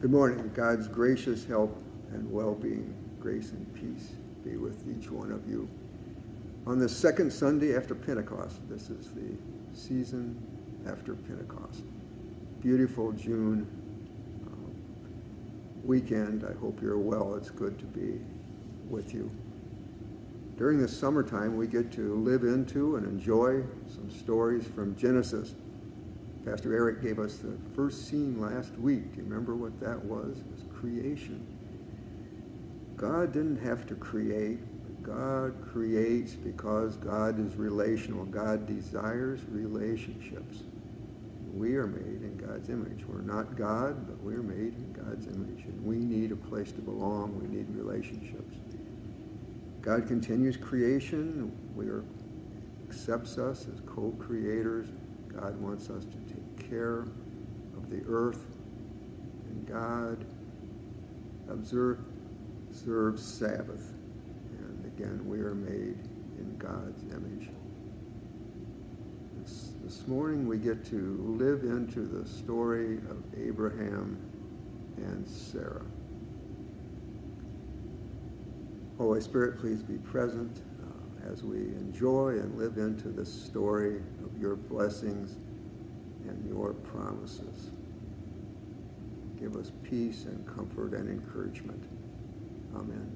Good morning. God's gracious help and well-being, grace and peace be with each one of you. On the second Sunday after Pentecost, this is the season after Pentecost. Beautiful June um, weekend. I hope you're well. It's good to be with you. During the summertime, we get to live into and enjoy some stories from Genesis. Pastor Eric gave us the first scene last week. Do you remember what that was? It was creation. God didn't have to create. God creates because God is relational. God desires relationships. We are made in God's image. We're not God, but we're made in God's image. And we need a place to belong. We need relationships. God continues creation. We are, accepts us as co-creators. God wants us to care of the earth. And God observe, observes Sabbath. And again, we are made in God's image. This, this morning we get to live into the story of Abraham and Sarah. Holy Spirit, please be present uh, as we enjoy and live into the story of your blessings and your promises. Give us peace and comfort and encouragement. Amen.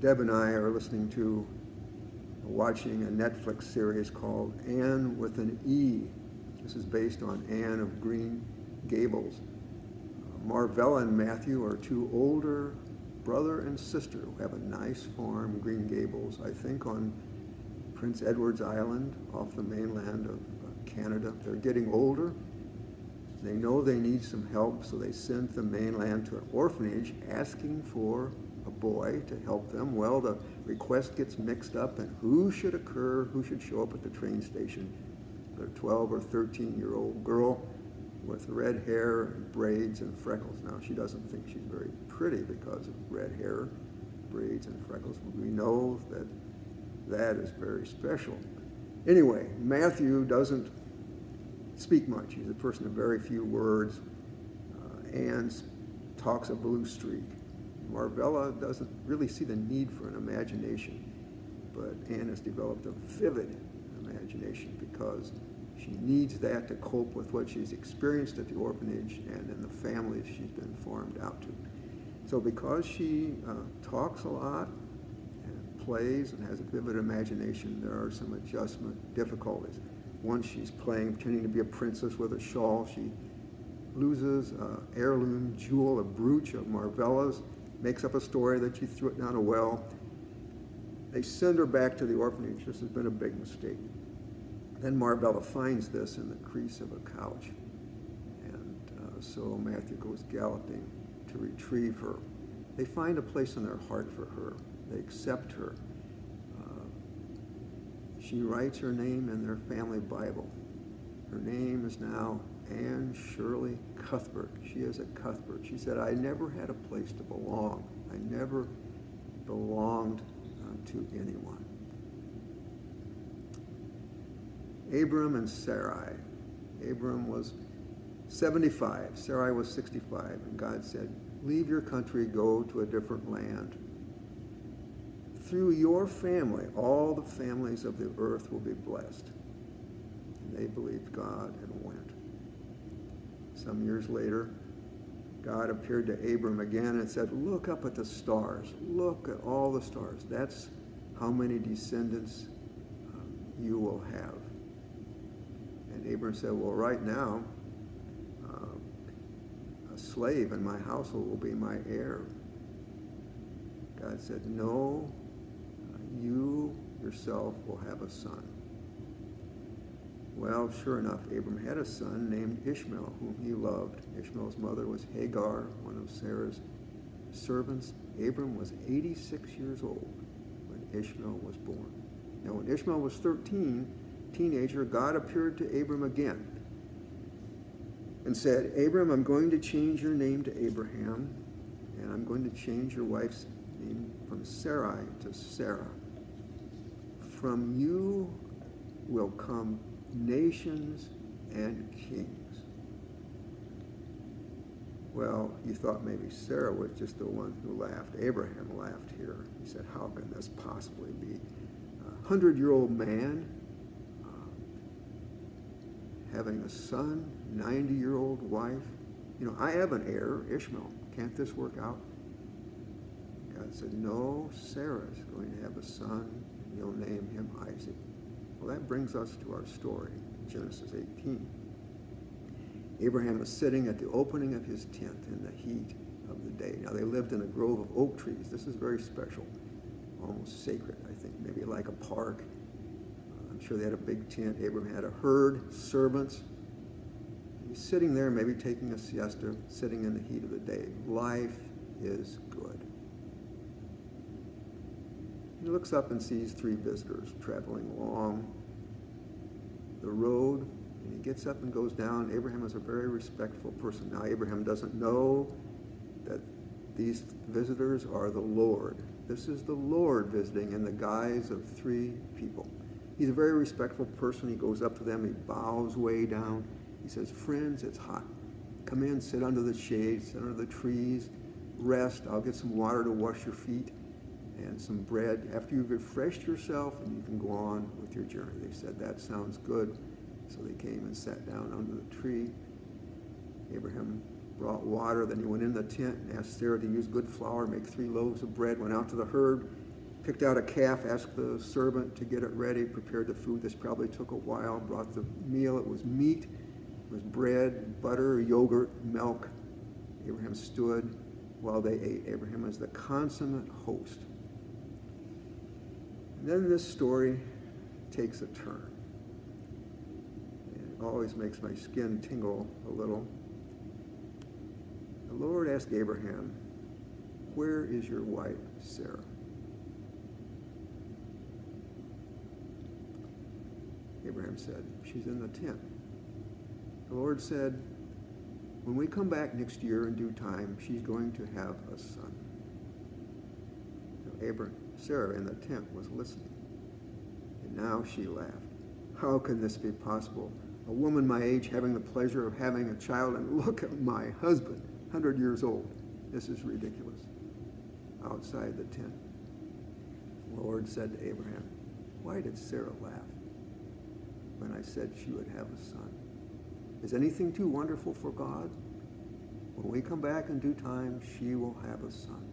Deb and I are listening to, watching a Netflix series called Anne with an E. This is based on Anne of Green Gables. Marvella and Matthew are two older brother and sister who have a nice farm, Green Gables, I think on Prince Edward's Island off the mainland of Canada. They're getting older. They know they need some help, so they send the mainland to an orphanage asking for a boy to help them. Well, the request gets mixed up, and who should occur, who should show up at the train station? A 12 or 13 year old girl with red hair and braids and freckles. Now, she doesn't think she's very pretty because of red hair, braids, and freckles. but We know that that is very special. Anyway, Matthew doesn't speak much. He's a person of very few words. Uh, Anne talks a blue streak. Marvella doesn't really see the need for an imagination, but Anne has developed a vivid imagination because she needs that to cope with what she's experienced at the orphanage and in the families she's been formed out to. So because she uh, talks a lot and plays and has a vivid imagination, there are some adjustment difficulties. Once she's playing, pretending to be a princess with a shawl, she loses an heirloom jewel, a brooch of Marvella's, makes up a story that she threw it down a well. They send her back to the orphanage. This has been a big mistake. Then Marvella finds this in the crease of a couch. And uh, so Matthew goes galloping to retrieve her. They find a place in their heart for her. They accept her. Uh, she writes her name in their family Bible. Her name is now Anne Shirley Cuthbert. She is a Cuthbert. She said, I never had a place to belong. I never belonged uh, to anyone. Abram and Sarai. Abram was 75, Sarai was 65, and God said, leave your country, go to a different land. Through your family, all the families of the earth will be blessed. And they believed God and went. Some years later, God appeared to Abram again and said, look up at the stars. Look at all the stars. That's how many descendants um, you will have. And Abram said, well, right now, uh, a slave in my household will be my heir. God said, no, you yourself will have a son. Well, sure enough, Abram had a son named Ishmael, whom he loved. Ishmael's mother was Hagar, one of Sarah's servants. Abram was 86 years old when Ishmael was born. Now, when Ishmael was 13, teenager, God appeared to Abram again and said, Abram, I'm going to change your name to Abraham, and I'm going to change your wife's name from Sarai to Sarah. From you will come nations and kings. Well, you thought maybe Sarah was just the one who laughed. Abraham laughed here. He said, How can this possibly be? A hundred year old man uh, having a son, 90 year old wife. You know, I have an heir, Ishmael. Can't this work out? God said, No, Sarah's going to have a son, you'll name him Isaac. Well, that brings us to our story, Genesis 18. Abraham was sitting at the opening of his tent in the heat of the day. Now, they lived in a grove of oak trees. This is very special, almost sacred, I think, maybe like a park. Uh, I'm sure they had a big tent. Abraham had a herd, servants. He's sitting there, maybe taking a siesta, sitting in the heat of the day. Life is good. He looks up and sees three visitors traveling along the road and he gets up and goes down. Abraham is a very respectful person. Now, Abraham doesn't know that these visitors are the Lord. This is the Lord visiting in the guise of three people. He's a very respectful person. He goes up to them, he bows way down. He says, Friends, it's hot. Come in, sit under the shade, sit under the trees, rest. I'll get some water to wash your feet and some bread. After you've refreshed yourself, and you can go on with your journey. They said, That sounds good. So they came and sat down under the tree. Abraham brought water. Then he went in the tent and asked Sarah to use good flour, make three loaves of bread, went out to the herd, picked out a calf, asked the servant to get it ready, prepared the food. This probably took a while, brought the meal. It was meat, it was bread, butter, yogurt, milk. Abraham stood while they ate. Abraham was the consummate host. Then this story takes a turn It always makes my skin tingle a little. The Lord asked Abraham, Where is your wife, Sarah? Abraham said, She's in the tent. The Lord said, When we come back next year in due time, she's going to have a son. Abraham, Sarah in the tent was listening. And now she laughed. How can this be possible? a woman my age having the pleasure of having a child, and look at my husband, 100 years old. This is ridiculous. Outside the tent, the Lord said to Abraham, Why did Sarah laugh when I said she would have a son? Is anything too wonderful for God? When we come back in due time, she will have a son.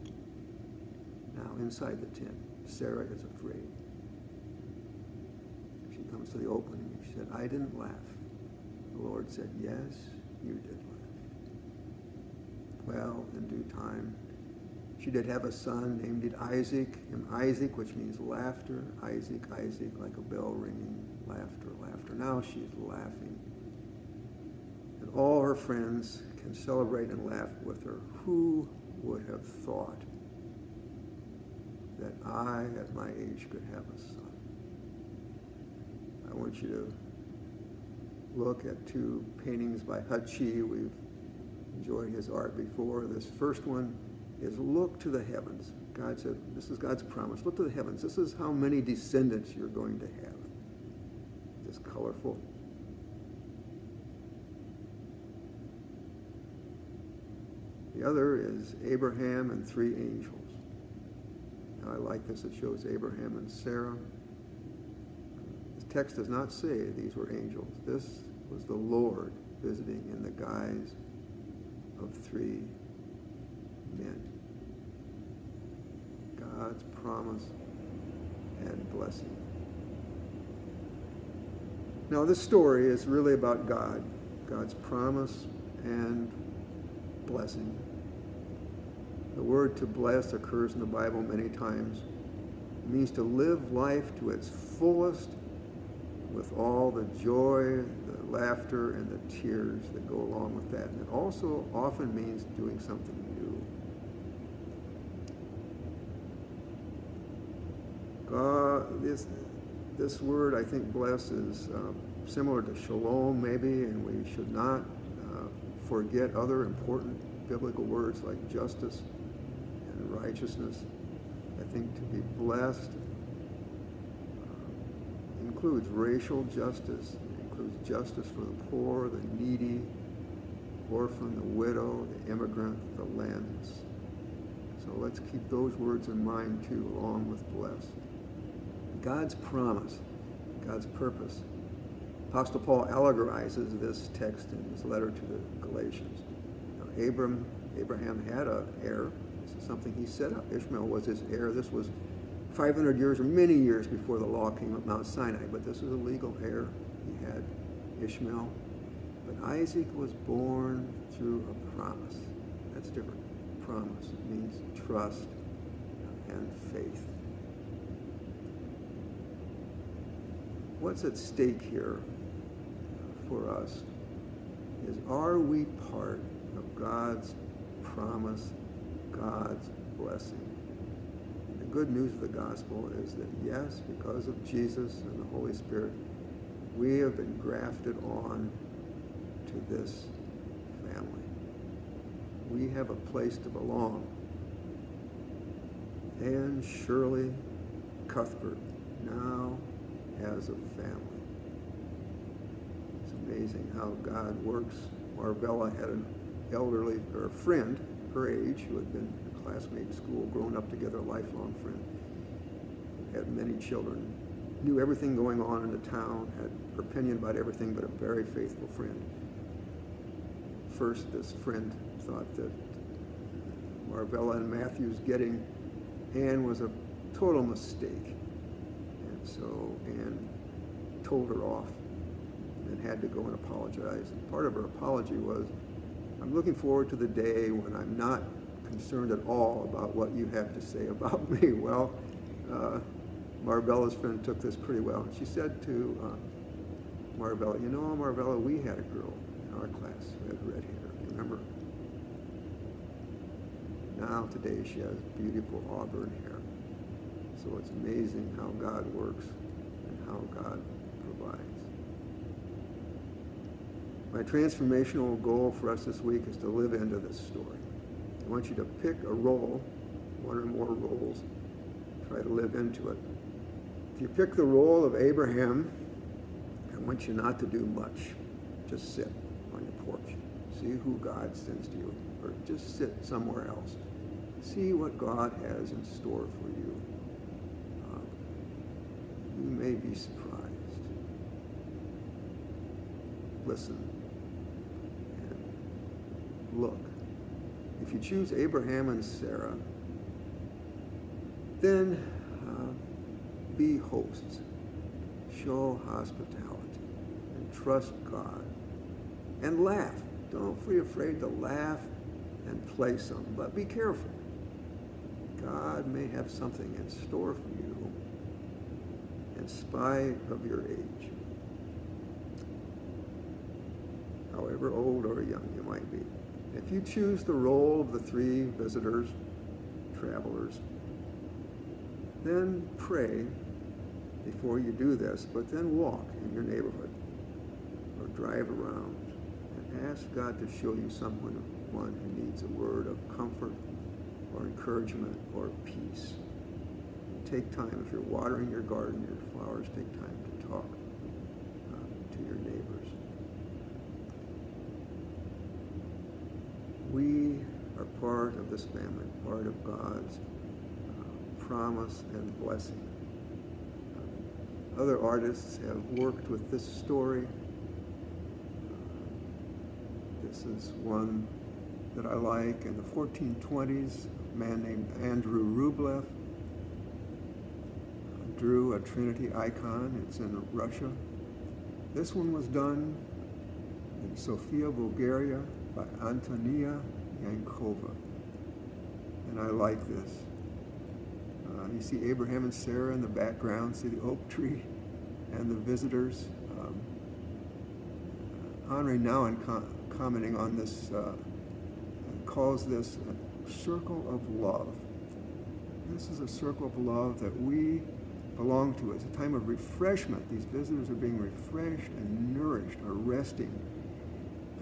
Now, inside the tent, Sarah is afraid. She comes to the opening. She said, I didn't laugh. The Lord said, Yes, you did laugh. Well, in due time, she did have a son named it Isaac, and Isaac, which means laughter. Isaac, Isaac, like a bell ringing, laughter, laughter. Now she's laughing. And all her friends can celebrate and laugh with her. Who would have thought that I, at my age, could have a son? I want you to look at two paintings by Chi. We've enjoyed his art before. This first one is look to the heavens. God said, this is God's promise. Look to the heavens. This is how many descendants you're going to have. This colorful. The other is Abraham and three angels. I like this. It shows Abraham and Sarah The text does not say these were angels. This was the Lord visiting in the guise of three men. God's promise and blessing. Now, this story is really about God, God's promise and blessing. The word to bless occurs in the Bible many times. It means to live life to its fullest with all the joy, the laughter, and the tears that go along with that. And it also often means doing something new. God, this, this word, I think, bless, is uh, similar to shalom, maybe, and we should not uh, forget other important biblical words like justice righteousness. I think to be blessed uh, includes racial justice, includes justice for the poor, the needy, orphan, the widow, the immigrant, the lens. So let's keep those words in mind too, along with blessed. God's promise, God's purpose. Apostle Paul allegorizes this text in his letter to the Galatians. Now, Abram, Abraham had an heir. Something he set up. Ishmael was his heir. This was 500 years or many years before the law came at Mount Sinai, but this was a legal heir. He had Ishmael. But Isaac was born through a promise. That's different. Promise it means trust and faith. What's at stake here for us is are we part of God's promise, God's blessing? The good news of the gospel is that yes, because of Jesus and the Holy Spirit, we have been grafted on to this family. We have a place to belong. Anne Shirley Cuthbert now has a family. It's amazing how God works. Marvella had an elderly, or a friend, her age, who had been a classmate in school, grown up together, a lifelong friend, had many children, knew everything going on in the town, had her opinion about everything, but a very faithful friend. First, this friend thought that Marvella and Matthews getting Anne was a total mistake. And so Anne told her off and had to go and apologize. And part of her apology was, I'm looking forward to the day when I'm not concerned at all about what you have to say about me. Well, uh, Marvella's friend took this pretty well. And she said to uh, Marvella, you know, Marvella, we had a girl in our class who had red hair. Remember? Now today she has beautiful auburn hair. So it's amazing how God works and how God provides. My transformational goal for us this week is to live into this story. I want you to pick a role, one or more roles, try to live into it. If you pick the role of Abraham, I want you not to do much. Just sit on your porch. See who God sends to you. Or just sit somewhere else. See what God has in store for you. Uh, you may be surprised. Listen look. If you choose Abraham and Sarah, then uh, be hosts. Show hospitality and trust God. And laugh. Don't be afraid to laugh and play some, but be careful. God may have something in store for you in spite of your age. However old or young you might be. If you choose the role of the three visitors, travelers, then pray before you do this, but then walk in your neighborhood or drive around and ask God to show you someone one who needs a word of comfort or encouragement or peace. Take time, if you're watering your garden, your flowers, take time to talk uh, to your neighbors. We are part of this family, part of God's uh, promise and blessing. Uh, other artists have worked with this story. Uh, this is one that I like in the 1420s a man named Andrew Rublev drew a Trinity icon. It's in Russia. This one was done in Sofia, Bulgaria by Antonia Yankova. And I like this. Uh, you see Abraham and Sarah in the background, see the oak tree and the visitors. Um, Henri Nouwen com commenting on this uh, calls this circle of love. This is a circle of love that we belong to. It's a time of refreshment. These visitors are being refreshed and nourished, are resting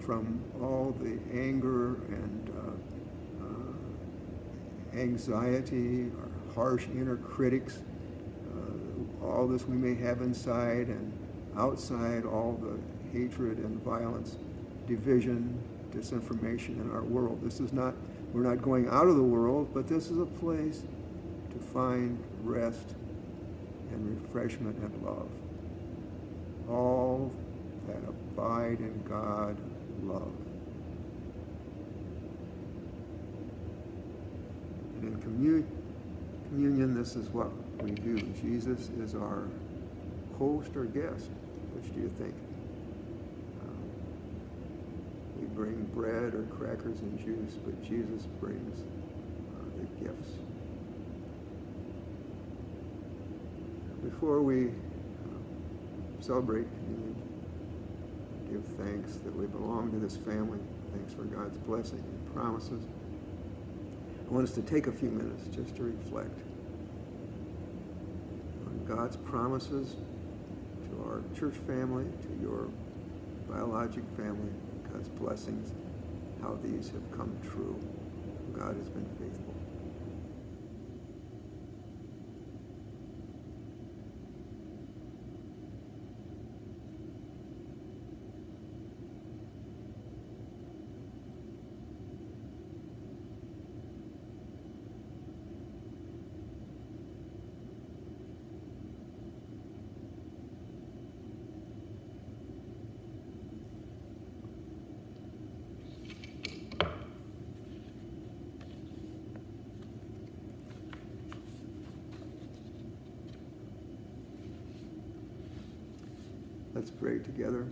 from all the anger and uh, uh, anxiety, our harsh inner critics, uh, all this we may have inside and outside, all the hatred and violence, division, disinformation in our world. This is not, we're not going out of the world, but this is a place to find rest and refreshment and love. All that abide in God love. And in commun- communion, this is what we do. Jesus is our host or guest. Which do you think? Um, we bring bread or crackers and juice, but Jesus brings uh, the gifts. Before we uh, celebrate communion, thanks that we belong to this family. Thanks for God's blessing and promises. I want us to take a few minutes just to reflect on God's promises to our church family, to your biologic family, God's blessings, how these have come true. God has been faithful. Let's pray together.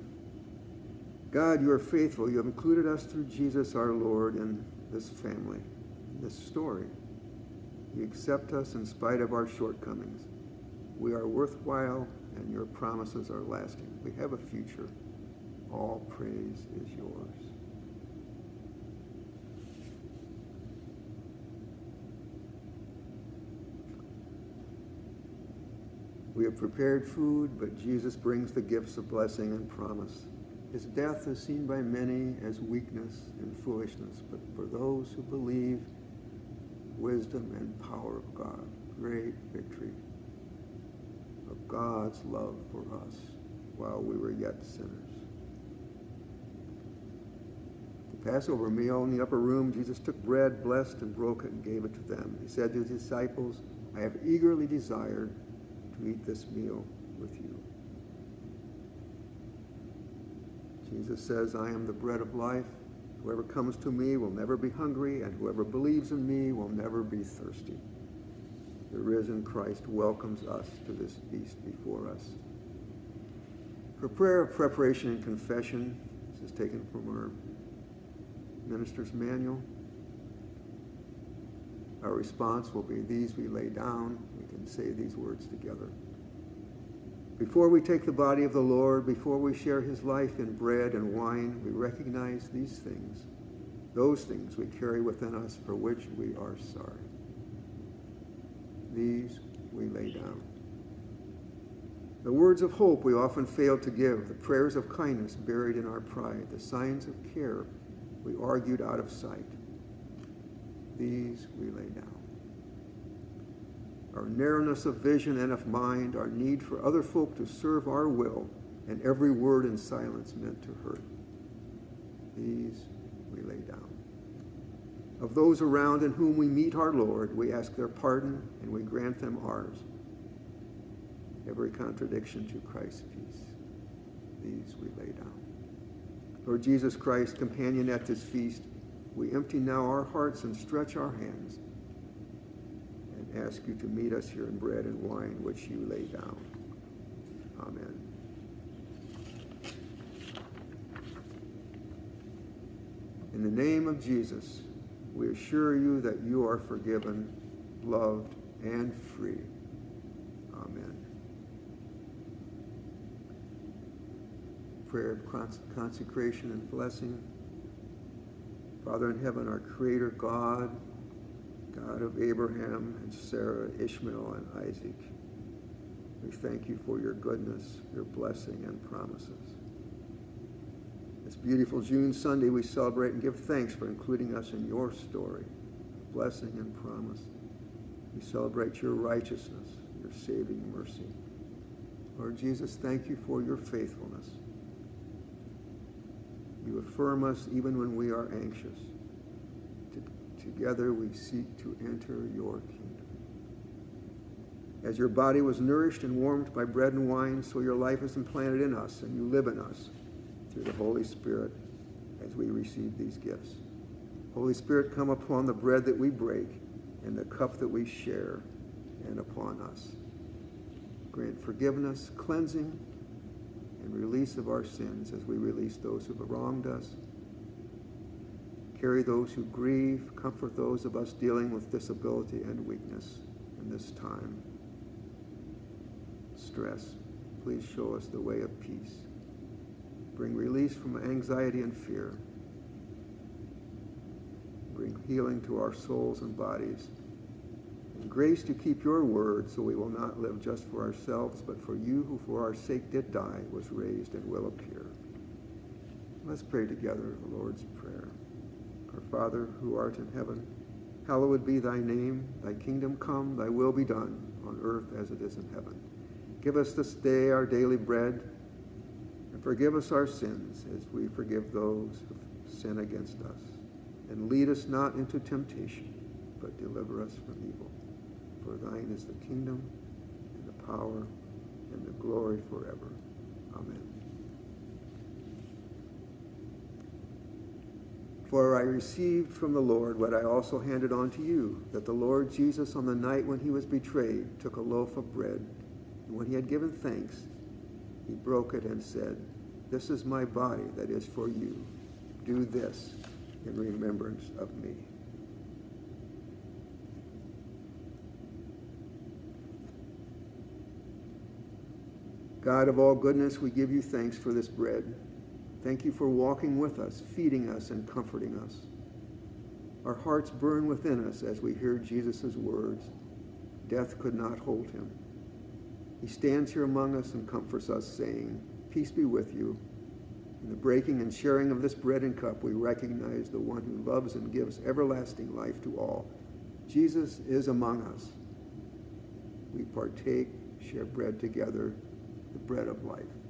God, you are faithful. You have included us through Jesus our Lord in this family, in this story. You accept us in spite of our shortcomings. We are worthwhile, and your promises are lasting. We have a future. All praise is yours. We have prepared food, but Jesus brings the gifts of blessing and promise. His death is seen by many as weakness and foolishness, but for those who believe, wisdom and power of God, great victory of God's love for us while we were yet sinners. The Passover meal in the upper room, Jesus took bread, blessed and broke it, and gave it to them. He said to his disciples, I have eagerly desired eat this meal with you. Jesus says, I am the bread of life. Whoever comes to me will never be hungry, and whoever believes in me will never be thirsty. The risen Christ welcomes us to this feast before us. For prayer of preparation and confession, this is taken from our minister's manual. Our response will be these we lay down. We can say these words together. Before we take the body of the Lord, before we share his life in bread and wine, we recognize these things, those things we carry within us for which we are sorry. These we lay down. The words of hope we often fail to give, the prayers of kindness buried in our pride, the signs of care we argued out of sight. These we lay down. Our narrowness of vision and of mind, our need for other folk to serve our will, and every word in silence meant to hurt. These we lay down. Of those around in whom we meet our Lord, we ask their pardon and we grant them ours. Every contradiction to Christ's peace. These we lay down. Lord Jesus Christ, companion at this feast, we empty now our hearts and stretch our hands and ask you to meet us here in bread and wine which you lay down. Amen. In the name of Jesus, we assure you that you are forgiven, loved, and free. Amen. Prayer of consecration and blessing. Father in heaven, our Creator God, God of Abraham and Sarah, Ishmael and Isaac, we thank you for your goodness, your blessing, and promises. This beautiful June Sunday, we celebrate and give thanks for including us in your story blessing and promise. We celebrate your righteousness, your saving mercy. Lord Jesus, thank you for your faithfulness. You affirm us even when we are anxious. Together we seek to enter your kingdom. As your body was nourished and warmed by bread and wine, so your life is implanted in us and you live in us through the Holy Spirit as we receive these gifts. Holy Spirit, come upon the bread that we break and the cup that we share and upon us. Grant forgiveness, cleansing, and release of our sins as we release those who have wronged us. Carry those who grieve, comfort those of us dealing with disability and weakness in this time. Stress, please show us the way of peace. Bring release from anxiety and fear. Bring healing to our souls and bodies grace to keep your word so we will not live just for ourselves, but for you who for our sake did die, was raised, and will appear. Let's pray together the Lord's Prayer. Our Father, who art in heaven, hallowed be thy name. Thy kingdom come, thy will be done, on earth as it is in heaven. Give us this day our daily bread, and forgive us our sins as we forgive those who sin against us. And lead us not into temptation, but deliver us from evil. For thine is the kingdom, and the power, and the glory forever. Amen. For I received from the Lord what I also handed on to you, that the Lord Jesus, on the night when he was betrayed, took a loaf of bread, and when he had given thanks, he broke it and said, This is my body that is for you. Do this in remembrance of me. God of all goodness, we give you thanks for this bread. Thank you for walking with us, feeding us, and comforting us. Our hearts burn within us as we hear Jesus' words. Death could not hold him. He stands here among us and comforts us, saying, Peace be with you. In the breaking and sharing of this bread and cup, we recognize the one who loves and gives everlasting life to all. Jesus is among us. We partake, share bread together, the bread of life.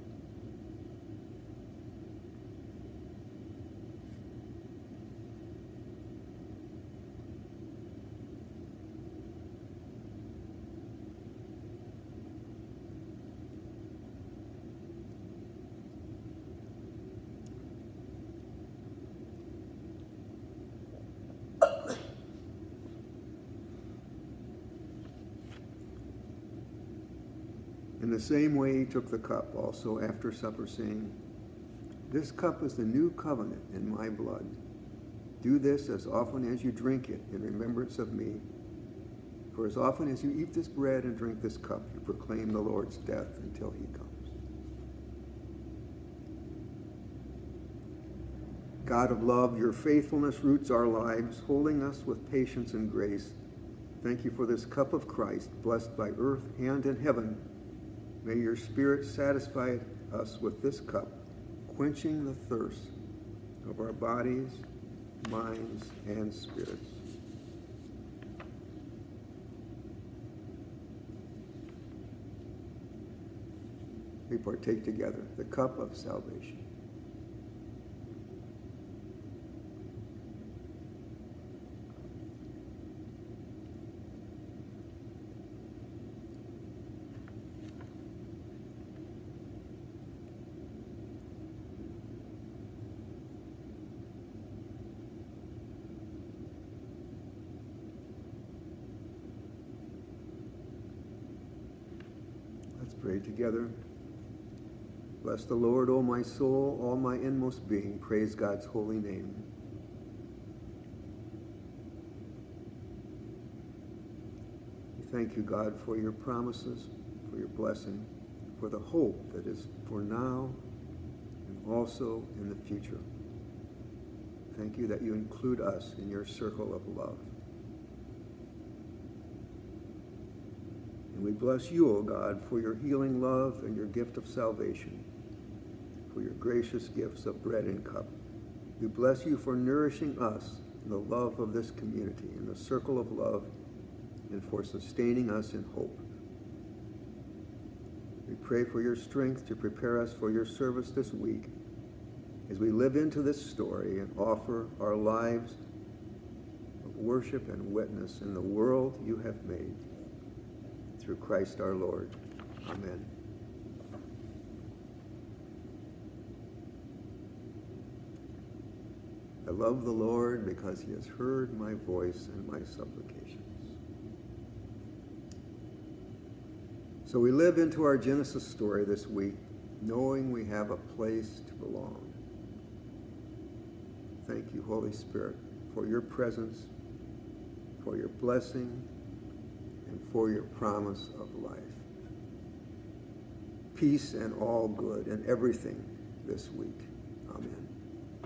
The same way he took the cup also after supper, saying, This cup is the new covenant in my blood. Do this as often as you drink it in remembrance of me. For as often as you eat this bread and drink this cup, you proclaim the Lord's death until he comes. God of love, your faithfulness roots our lives, holding us with patience and grace. Thank you for this cup of Christ, blessed by earth and in heaven. May your Spirit satisfy us with this cup, quenching the thirst of our bodies, minds, and spirits. We partake together the cup of salvation. Pray together. Bless the Lord, O my soul, all my inmost being. Praise God's holy name. We thank you, God, for your promises, for your blessing, for the hope that is for now and also in the future. Thank you that you include us in your circle of love. And we bless you, O God, for your healing love and your gift of salvation, for your gracious gifts of bread and cup. We bless you for nourishing us in the love of this community, in the circle of love, and for sustaining us in hope. We pray for your strength to prepare us for your service this week as we live into this story and offer our lives of worship and witness in the world you have made. Through Christ our Lord. Amen. I love the Lord because he has heard my voice and my supplications. So we live into our Genesis story this week knowing we have a place to belong. Thank you, Holy Spirit, for your presence, for your blessing, and for your promise of life. Peace and all good and everything this week.